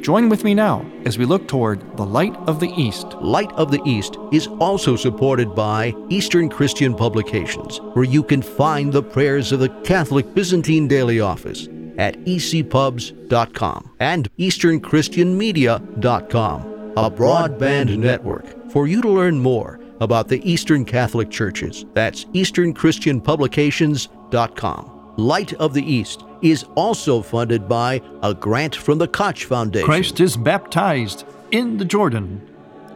Join with me now as we look toward the Light of the East. Light of the East is also supported by Eastern Christian Publications, where you can find the prayers of the Catholic Byzantine Daily Office at ecpubs.com and easternchristianmedia.com, a broadband network for you to learn more about the Eastern Catholic Churches. That's easternchristianpublications.com. Light of the East is also funded by a grant from the Koch Foundation. Christ is baptized in the Jordan.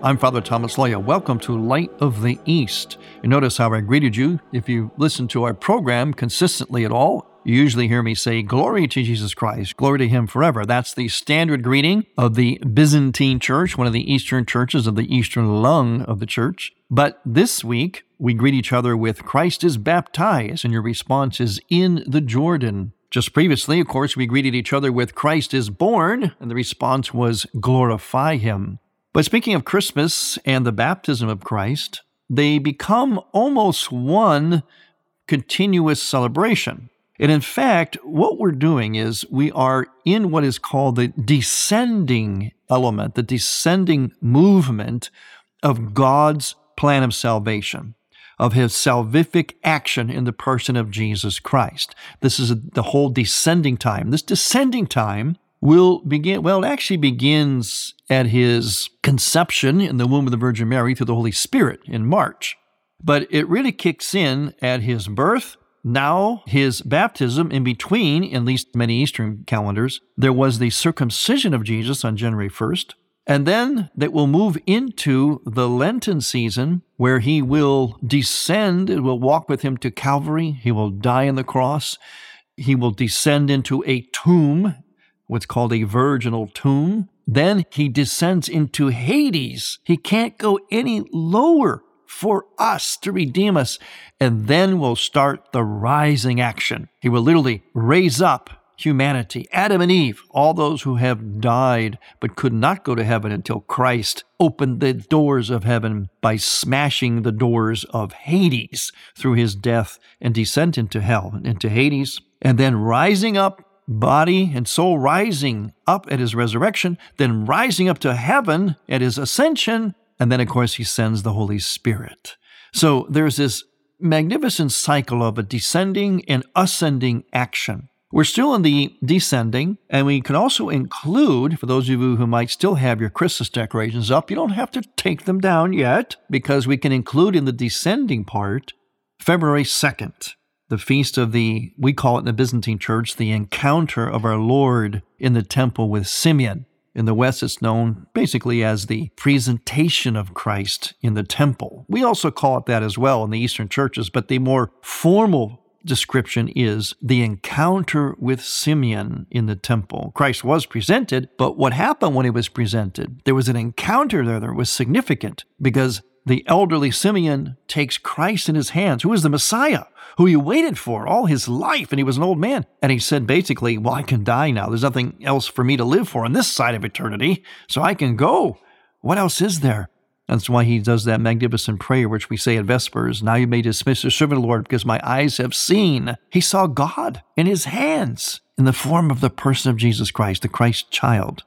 I'm Father Thomas Loya. Welcome to Light of the East. You notice how I greeted you. If you listen to our program consistently at all, you usually hear me say, Glory to Jesus Christ, glory to Him forever. That's the standard greeting of the Byzantine Church, one of the Eastern churches of the Eastern lung of the church. But this week, we greet each other with Christ is baptized, and your response is in the Jordan. Just previously, of course, we greeted each other with Christ is born, and the response was glorify him. But speaking of Christmas and the baptism of Christ, they become almost one continuous celebration. And in fact, what we're doing is we are in what is called the descending element, the descending movement of God's plan of salvation of his salvific action in the person of Jesus Christ. This is the whole descending time. This descending time will begin, well, it actually begins at his conception in the womb of the Virgin Mary through the Holy Spirit in March. But it really kicks in at his birth, now his baptism, in between, at least many Eastern calendars, there was the circumcision of Jesus on January 1st. And then that will move into the Lenten season where he will descend, it will walk with him to Calvary. He will die on the cross. He will descend into a tomb, what's called a virginal tomb. Then he descends into Hades. He can't go any lower for us to redeem us. And then we'll start the rising action. He will literally raise up humanity, Adam and Eve, all those who have died but could not go to heaven until Christ opened the doors of heaven by smashing the doors of Hades through his death and descent into hell, and into Hades, and then rising up, body and soul rising up at his resurrection, then rising up to heaven at his ascension, and then, of course, he sends the Holy Spirit. So there's this magnificent cycle of a descending and ascending action. We're still in the descending, and we can also include, for those of you who might still have your Christmas decorations up, you don't have to take them down yet, because we can include in the descending part February 2nd, the feast of the, we call it in the Byzantine Church, the encounter of our Lord in the temple with Simeon. In the West, it's known basically as the presentation of Christ in the temple. We also call it that as well in the Eastern churches, but the more formal description is the encounter with Simeon in the temple. Christ was presented, but what happened when he was presented? There was an encounter there that was significant because the elderly Simeon takes Christ in his hands, who is the Messiah, who he waited for all his life, and he was an old man. And he said basically, Well, I can die now. There's nothing else for me to live for on this side of eternity, so I can go. What else is there? That's why he does that magnificent prayer, which we say at Vespers Now you may dismiss your servant, Lord, because my eyes have seen. He saw God in his hands in the form of the person of Jesus Christ, the Christ child.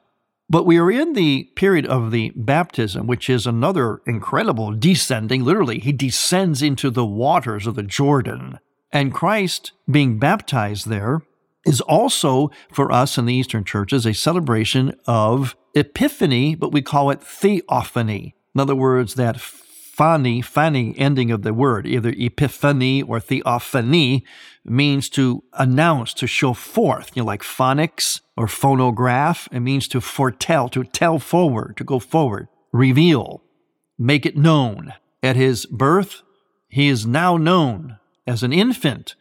But we are in the period of the baptism, which is another incredible descending. Literally, he descends into the waters of the Jordan. And Christ being baptized there is also for us in the Eastern churches a celebration of Epiphany, but we call it Theophany. In other words, that phani, phani ending of the word, either epiphany or theophany, means to announce, to show forth, you know, like phonics or phonograph. It means to foretell, to tell forward, to go forward, reveal, make it known. At his birth, he is now known as an infant,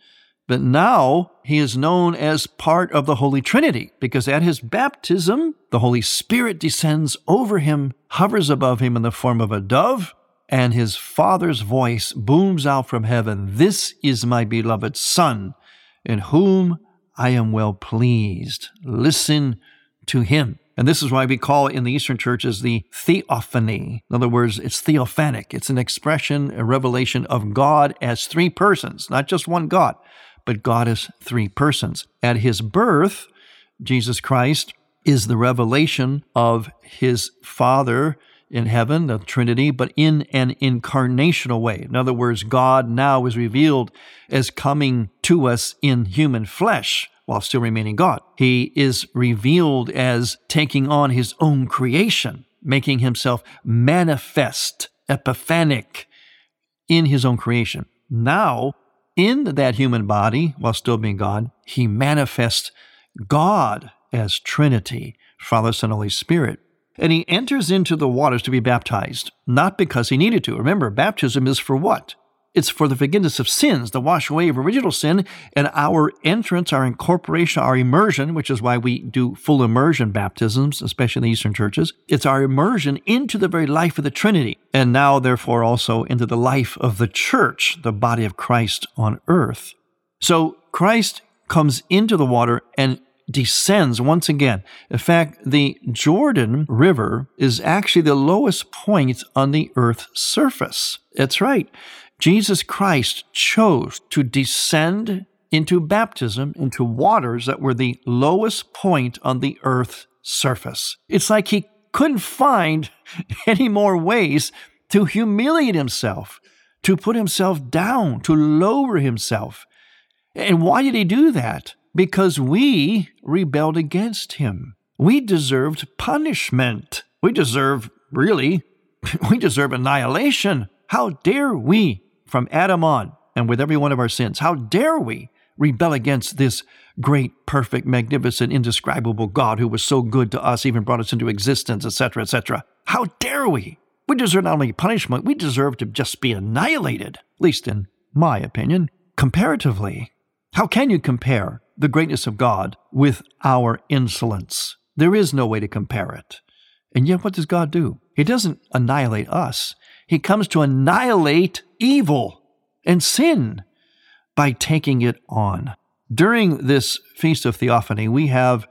but now he is known as part of the Holy Trinity because at his baptism, the Holy Spirit descends over him, hovers above him in the form of a dove, and his father's voice booms out from heaven This is my beloved Son, in whom I am well pleased. Listen to him. And this is why we call it in the Eastern churches the theophany. In other words, it's theophanic. It's an expression, a revelation of God as three persons, not just one God, but God as three persons. At his birth, Jesus Christ is the revelation of his Father in heaven, the Trinity, but in an incarnational way. In other words, God now is revealed as coming to us in human flesh while still remaining God. He is revealed as taking on his own creation, making himself manifest, epiphanic in his own creation. Now, in that human body, while still being God, he manifests God as Trinity, Father, Son, Holy Spirit. And he enters into the waters to be baptized, not because he needed to. Remember, baptism is for what? It's for the forgiveness of sins, the wash away of original sin, and our entrance, our incorporation, our immersion, which is why we do full immersion baptisms, especially in the Eastern churches. It's our immersion into the very life of the Trinity, and now, therefore, also into the life of the church, the body of Christ on earth. So Christ comes into the water and descends once again. In fact, the Jordan River is actually the lowest point on the earth's surface. That's right. Jesus Christ chose to descend into baptism, into waters that were the lowest point on the earth's surface. It's like he couldn't find any more ways to humiliate himself, to put himself down, to lower himself. And why did he do that? Because we rebelled against him. We deserved punishment. We deserve, really, we deserve annihilation. How dare we, from Adam on, and with every one of our sins, how dare we rebel against this great, perfect, magnificent, indescribable God who was so good to us, even brought us into existence, etc., etc. How dare we? We deserve not only punishment, we deserve to just be annihilated, at least in my opinion. Comparatively, how can you compare the greatness of God with our insolence. There is no way to compare it. And yet, what does God do? He doesn't annihilate us, He comes to annihilate evil and sin by taking it on. During this Feast of Theophany, we have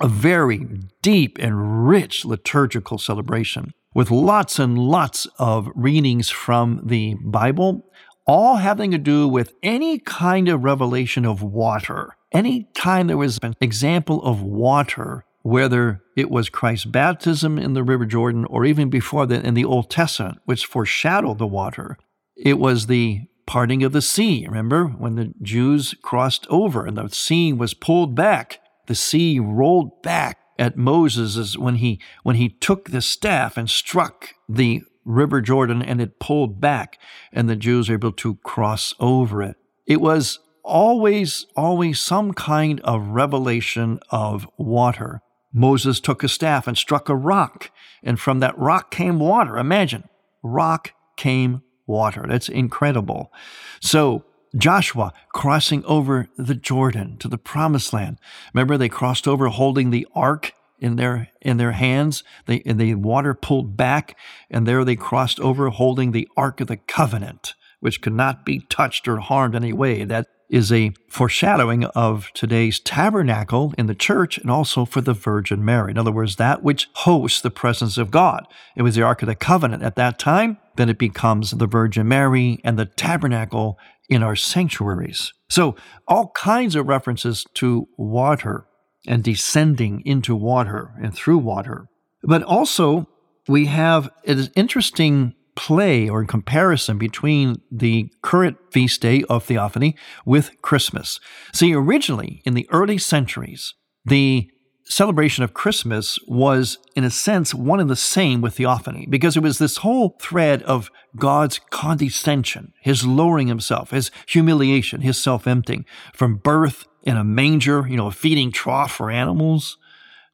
a very deep and rich liturgical celebration with lots and lots of readings from the Bible, all having to do with any kind of revelation of water. Any time there was an example of water, whether it was Christ's baptism in the River Jordan or even before that in the Old Testament, which foreshadowed the water, it was the parting of the sea. Remember when the Jews crossed over and the sea was pulled back? The sea rolled back at Moses when he when he took the staff and struck the river Jordan and it pulled back and the Jews were able to cross over it. It was always, always some kind of revelation of water. Moses took a staff and struck a rock, and from that rock came water. Imagine, rock came water. That's incredible. So, Joshua crossing over the Jordan to the promised land. Remember, they crossed over holding the ark in their in their hands. They and the water pulled back, and there they crossed over holding the ark of the covenant, which could not be touched or harmed in any way. That is a foreshadowing of today's tabernacle in the church and also for the Virgin Mary. In other words, that which hosts the presence of God. It was the Ark of the Covenant at that time, then it becomes the Virgin Mary and the tabernacle in our sanctuaries. So, all kinds of references to water and descending into water and through water. But also, we have an interesting play or comparison between the current feast day of Theophany with Christmas. See, originally in the early centuries, the celebration of Christmas was, in a sense, one and the same with Theophany, because it was this whole thread of God's condescension, his lowering himself, his humiliation, his self emptying, from birth in a manger, you know, a feeding trough for animals,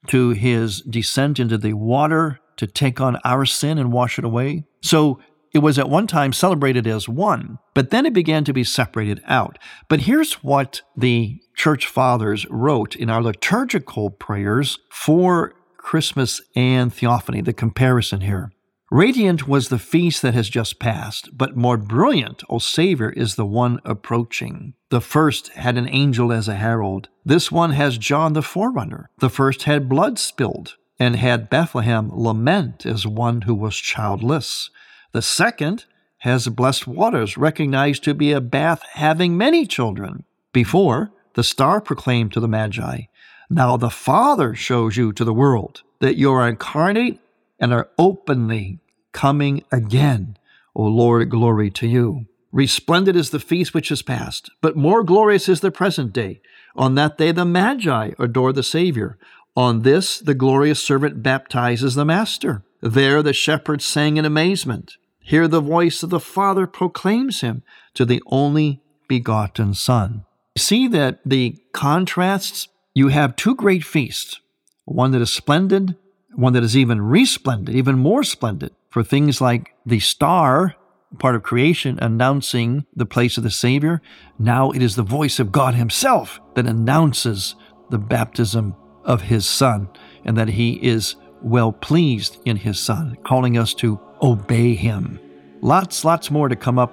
to his descent into the water to take on our sin and wash it away. So it was at one time celebrated as one, but then it began to be separated out. But here's what the church fathers wrote in our liturgical prayers for Christmas and Theophany, the comparison here. Radiant was the feast that has just passed, but more brilliant, O Savior, is the one approaching. The first had an angel as a herald. This one has John the forerunner. The first had blood spilled, and had Bethlehem lament as one who was childless. The second has blessed waters, recognized to be a bath having many children. Before, the star proclaimed to the Magi, Now the Father shows you to the world that you are incarnate and are openly coming again. O Lord, glory to you. Resplendent is the feast which is past, but more glorious is the present day. On that day the Magi adore the Savior. On this the glorious servant baptizes the Master. There the shepherds sang in amazement. Here the voice of the Father proclaims him to the only begotten Son. See that the contrasts, you have two great feasts, one that is splendid one that is even resplendent, even more splendid, for things like the star, part of creation, announcing the place of the Savior. Now it is the voice of God Himself that announces the baptism of His Son, and that He is well pleased in His Son, calling us to obey Him. Lots, lots more to come up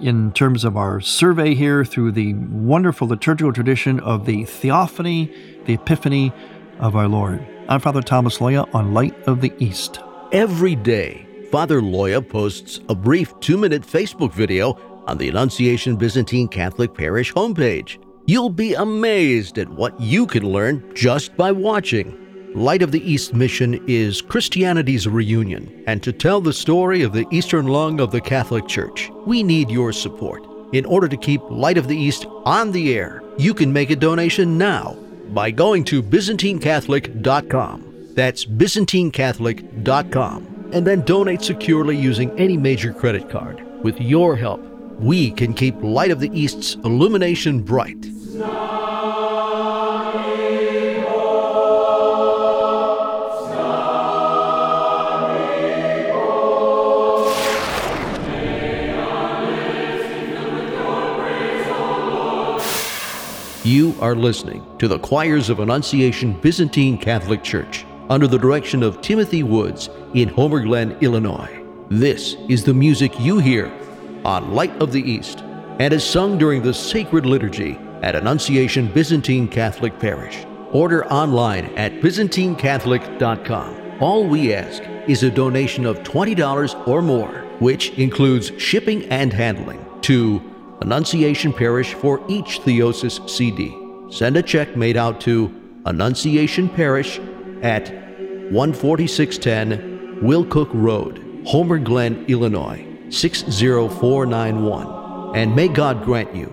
in terms of our survey here through the wonderful liturgical tradition of the Theophany, the Epiphany of our Lord. I'm Father Thomas Loya on Light of the East. Every day, Father Loya posts a brief two minute Facebook video on the Annunciation Byzantine Catholic Parish homepage. You'll be amazed at what you can learn just by watching. Light of the East mission is Christianity's reunion, and to tell the story of the Eastern lung of the Catholic Church, we need your support. In order to keep Light of the East on the air, you can make a donation now by going to ByzantineCatholic.com. That's ByzantineCatholic.com. And then donate securely using any major credit card. With your help, we can keep Light of the East's illumination bright. You are listening to the choirs of Annunciation Byzantine Catholic Church under the direction of Timothy Woods in Homer Glen, Illinois. This is the music you hear on Light of the East and is sung during the sacred liturgy at Annunciation Byzantine Catholic Parish. Order online at ByzantineCatholic.com. All we ask is a donation of $20 or more, which includes shipping and handling to Annunciation Parish for each Theosis CD. Send a check made out to Annunciation Parish at 14610 Will Cook Road, Homer Glen, Illinois 60491. And may God grant you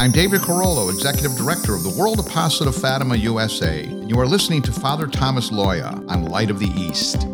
I'm David Carollo, Executive Director of the World Apostolate of Fatima USA, and you are listening to Father Thomas Loya on Light of the East.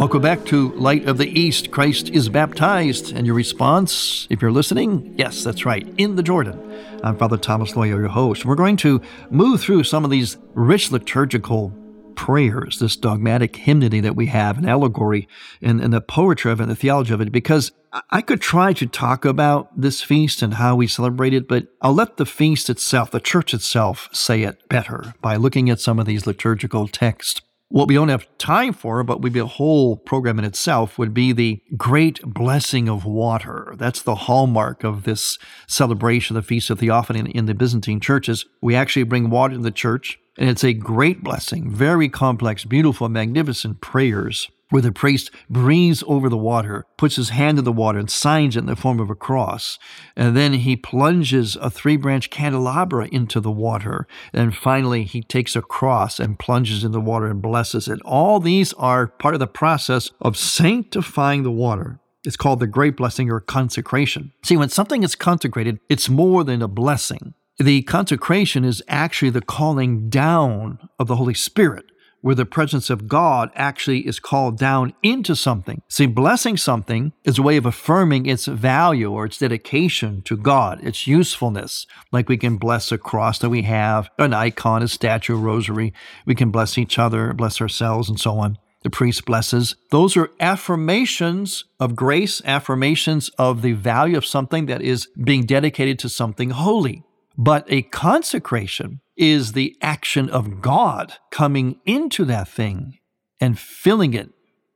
Welcome back to Light of the East. Christ is baptized. And your response, if you're listening, yes, that's right, in the Jordan. I'm Father Thomas Loya, your host. We're going to move through some of these rich liturgical prayers, this dogmatic hymnody that we have, an allegory, and, and the poetry of it, the theology of it, because I could try to talk about this feast and how we celebrate it, but I'll let the feast itself, the church itself, say it better by looking at some of these liturgical texts. What we don't have time for, but would be a whole program in itself, would be the great blessing of water. That's the hallmark of this celebration, the Feast of Theophany in the Byzantine churches. We actually bring water to the church, and it's a great blessing, very complex, beautiful, magnificent prayers where the priest breathes over the water, puts his hand in the water, and signs it in the form of a cross. And then he plunges a three branch candelabra into the water. And finally, he takes a cross and plunges in the water and blesses it. All these are part of the process of sanctifying the water. It's called the great blessing or consecration. See, when something is consecrated, it's more than a blessing. The consecration is actually the calling down of the Holy Spirit where the presence of God actually is called down into something. See, blessing something is a way of affirming its value or its dedication to God, its usefulness. Like we can bless a cross that we have, an icon, a statue, a rosary. We can bless each other, bless ourselves, and so on. The priest blesses. Those are affirmations of grace, affirmations of the value of something that is being dedicated to something holy. But a consecration is the action of God coming into that thing and filling it,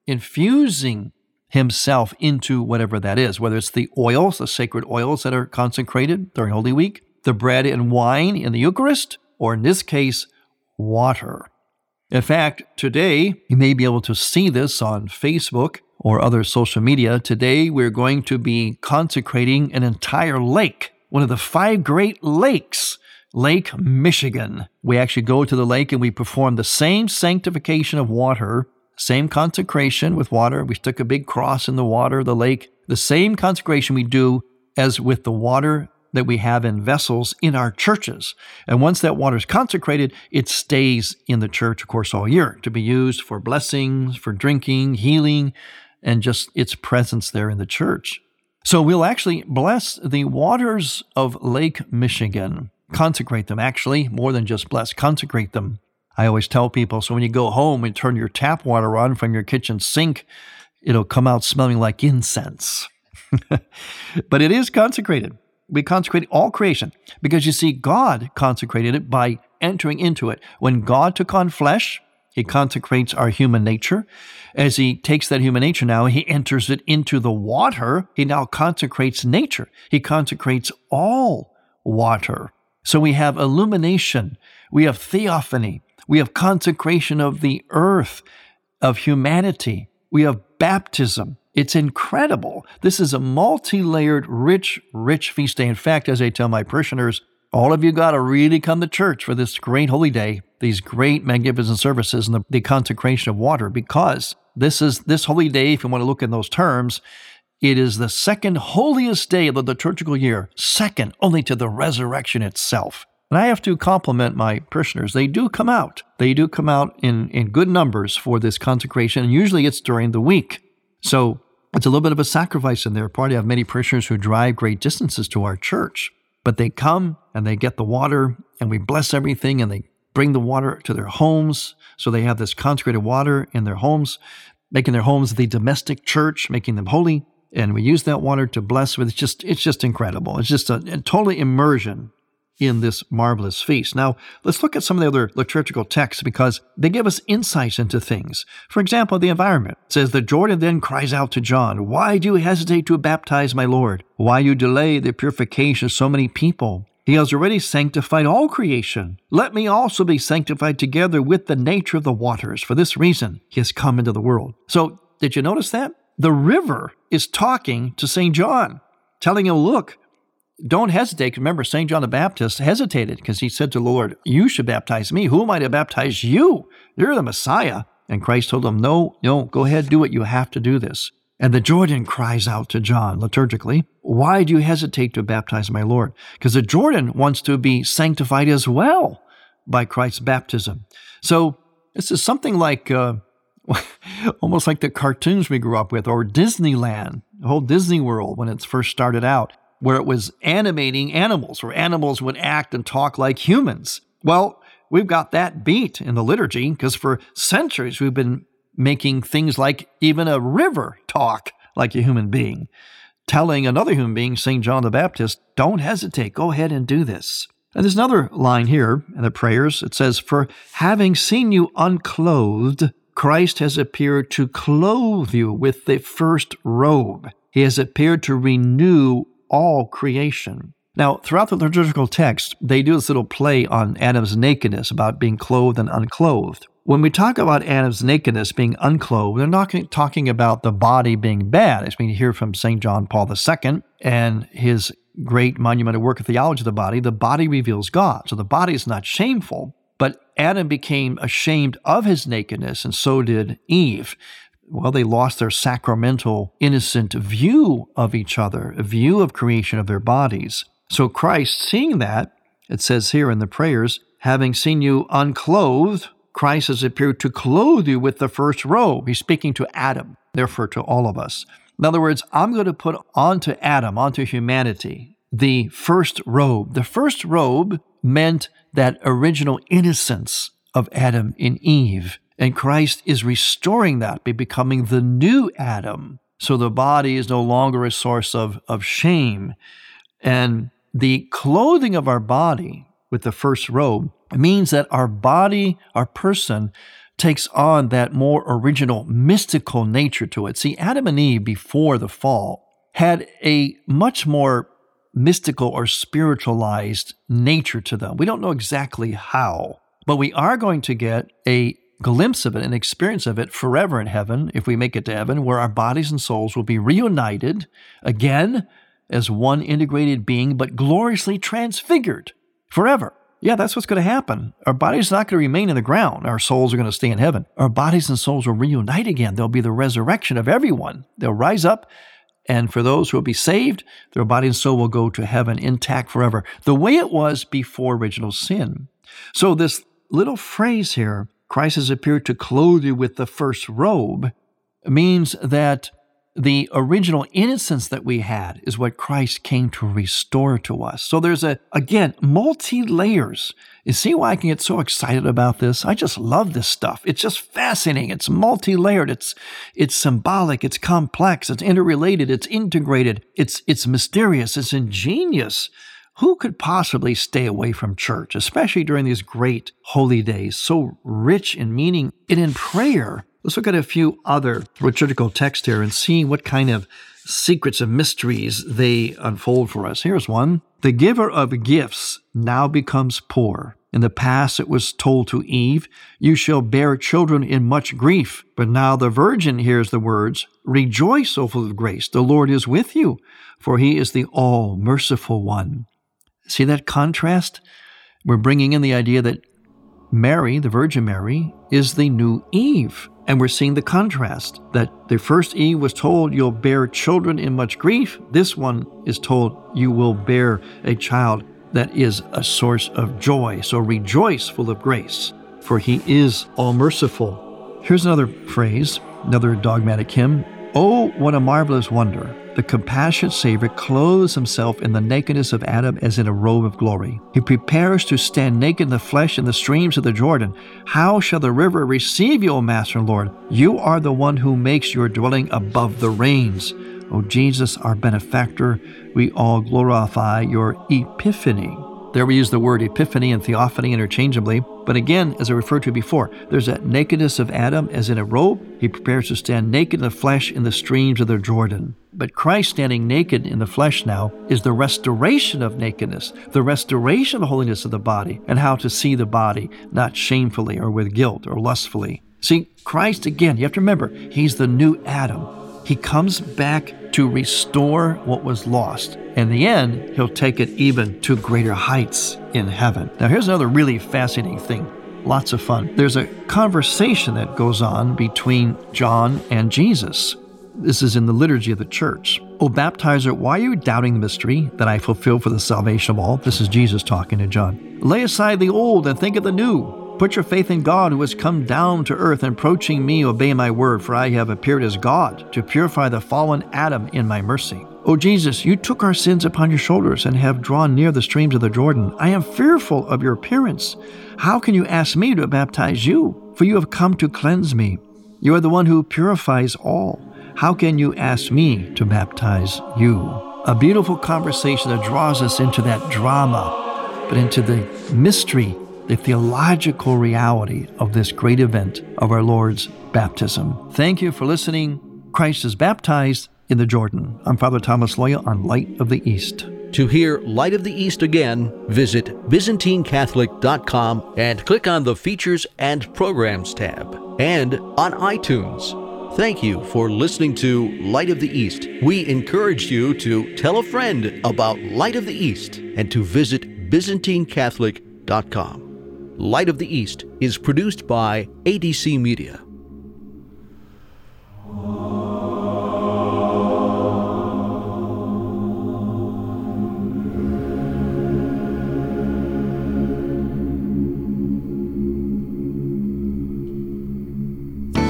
infusing Himself into whatever that is, whether it's the oils, the sacred oils that are consecrated during Holy Week, the bread and wine in the Eucharist, or in this case, water. In fact, today, you may be able to see this on Facebook or other social media. Today, we're going to be consecrating an entire lake one of the five great lakes, Lake Michigan. We actually go to the lake and we perform the same sanctification of water, same consecration with water. We stick a big cross in the water, the lake, the same consecration we do as with the water that we have in vessels in our churches. And once that water is consecrated, it stays in the church, of course, all year to be used for blessings, for drinking, healing, and just its presence there in the church. So we'll actually bless the waters of Lake Michigan, consecrate them, actually, more than just bless, consecrate them. I always tell people so when you go home and turn your tap water on from your kitchen sink, it'll come out smelling like incense. but it is consecrated. We consecrate all creation because you see, God consecrated it by entering into it. When God took on flesh, he consecrates our human nature. As he takes that human nature now, he enters it into the water. He now consecrates nature. He consecrates all water. So we have illumination, we have theophany, we have consecration of the earth, of humanity, we have baptism. It's incredible. This is a multi layered, rich, rich feast day. In fact, as I tell my parishioners, all of you got to really come to church for this great holy day, these great magnificent services, and the, the consecration of water, because this is this holy day, if you want to look in those terms, it is the second holiest day of the liturgical year, second only to the resurrection itself. And I have to compliment my parishioners. They do come out. They do come out in, in good numbers for this consecration, and usually it's during the week. So it's a little bit of a sacrifice in their part. I have many parishioners who drive great distances to our church. But they come and they get the water, and we bless everything, and they bring the water to their homes. So they have this consecrated water in their homes, making their homes the domestic church, making them holy. And we use that water to bless with. It's just, it's just incredible. It's just a, a totally immersion in this marvelous feast. Now, let's look at some of the other liturgical texts because they give us insights into things. For example, the environment says, The Jordan then cries out to John, Why do you hesitate to baptize my Lord? Why you delay the purification of so many people? He has already sanctified all creation. Let me also be sanctified together with the nature of the waters. For this reason, he has come into the world. So, did you notice that? The river is talking to St. John, telling him, Look, don't hesitate. Remember, St. John the Baptist hesitated because he said to the Lord, You should baptize me. Who am I to baptize you? You're the Messiah. And Christ told him, No, no, go ahead, do it. You have to do this. And the Jordan cries out to John liturgically, Why do you hesitate to baptize my Lord? Because the Jordan wants to be sanctified as well by Christ's baptism. So this is something like uh, almost like the cartoons we grew up with, or Disneyland, the whole Disney World when it first started out, where it was animating animals, where animals would act and talk like humans. Well, we've got that beat in the liturgy because for centuries we've been making things like even a river talk like a human being, telling another human being, St. John the Baptist, don't hesitate, go ahead and do this. And there's another line here in the prayers. It says, For having seen you unclothed, Christ has appeared to clothe you with the first robe. He has appeared to renew all creation. Now, throughout the liturgical text, they do this little play on Adam's nakedness about being clothed and unclothed. When we talk about Adam's nakedness being unclothed, they're not talking about the body being bad, as we hear from St. John Paul II and his great monumental work of theology of the body. The body reveals God. So the body is not shameful, but Adam became ashamed of his nakedness, and so did Eve. Well, they lost their sacramental, innocent view of each other, a view of creation of their bodies. So Christ, seeing that, it says here in the prayers, having seen you unclothed, Christ has appeared to clothe you with the first robe. He's speaking to Adam, therefore to all of us. In other words, I'm going to put onto Adam, onto humanity, the first robe. The first robe meant that original innocence of Adam and Eve. And Christ is restoring that by becoming the new Adam. So the body is no longer a source of, of shame. And the clothing of our body with the first robe means that our body, our person, takes on that more original mystical nature to it. See, Adam and Eve before the fall had a much more mystical or spiritualized nature to them. We don't know exactly how, but we are going to get a glimpse of it, an experience of it forever in heaven, if we make it to heaven, where our bodies and souls will be reunited again as one integrated being, but gloriously transfigured forever. Yeah, that's what's going to happen. Our bodies are not going to remain in the ground. Our souls are going to stay in heaven. Our bodies and souls will reunite again. There'll be the resurrection of everyone. They'll rise up, and for those who will be saved, their body and soul will go to heaven intact forever, the way it was before original sin. So, this little phrase here, Christ has appeared to clothe you with the first robe, means that the original innocence that we had is what Christ came to restore to us. So there's a, again, multi layers. You see why I can get so excited about this? I just love this stuff. It's just fascinating. It's multi layered. It's, it's symbolic. It's complex. It's interrelated. It's integrated. It's, it's mysterious. It's ingenious. Who could possibly stay away from church, especially during these great holy days, so rich in meaning and in prayer? Let's look at a few other liturgical texts here and see what kind of secrets and mysteries they unfold for us. Here's one The giver of gifts now becomes poor. In the past, it was told to Eve, You shall bear children in much grief. But now the virgin hears the words, Rejoice, O full of grace, the Lord is with you, for he is the all merciful one. See that contrast? We're bringing in the idea that Mary, the Virgin Mary, is the new Eve. And we're seeing the contrast that the first Eve was told, You'll bear children in much grief. This one is told, You will bear a child that is a source of joy. So rejoice, full of grace, for he is all merciful. Here's another phrase, another dogmatic hymn. Oh, what a marvelous wonder! The compassionate Savior clothes himself in the nakedness of Adam as in a robe of glory. He prepares to stand naked in the flesh in the streams of the Jordan. How shall the river receive you, O Master and Lord? You are the one who makes your dwelling above the rains. O Jesus, our benefactor, we all glorify your epiphany. There we use the word epiphany and theophany interchangeably, but again, as I referred to before, there's that nakedness of Adam as in a robe. He prepares to stand naked in the flesh in the streams of the Jordan. But Christ standing naked in the flesh now is the restoration of nakedness, the restoration of holiness of the body, and how to see the body, not shamefully or with guilt or lustfully. See, Christ, again, you have to remember, he's the new Adam. He comes back to restore what was lost. In the end, he'll take it even to greater heights in heaven. Now, here's another really fascinating thing. Lots of fun. There's a conversation that goes on between John and Jesus. This is in the liturgy of the church. O baptizer, why are you doubting the mystery that I fulfill for the salvation of all? This is Jesus talking to John. Lay aside the old and think of the new. Put your faith in God who has come down to earth, and approaching me, obey my word, for I have appeared as God to purify the fallen Adam in my mercy. O Jesus, you took our sins upon your shoulders and have drawn near the streams of the Jordan. I am fearful of your appearance. How can you ask me to baptize you? For you have come to cleanse me. You are the one who purifies all. How can you ask me to baptize you? A beautiful conversation that draws us into that drama, but into the mystery, the theological reality of this great event of our Lord's baptism. Thank you for listening. Christ is baptized in the Jordan. I'm Father Thomas Loya on Light of the East. To hear Light of the East again, visit ByzantineCatholic.com and click on the Features and Programs tab, and on iTunes. Thank you for listening to Light of the East. We encourage you to tell a friend about Light of the East and to visit ByzantineCatholic.com. Light of the East is produced by ADC Media.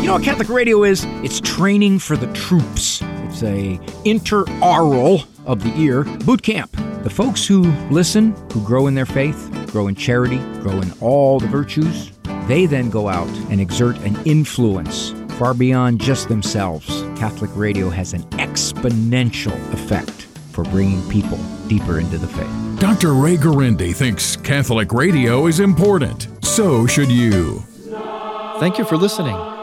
You know what Catholic radio is? It's training for the troops. It's a interaural of the ear boot camp. The folks who listen, who grow in their faith, grow in charity, grow in all the virtues, they then go out and exert an influence far beyond just themselves. Catholic radio has an exponential effect for bringing people deeper into the faith. Dr. Ray Guarendi thinks Catholic radio is important. So should you. Thank you for listening.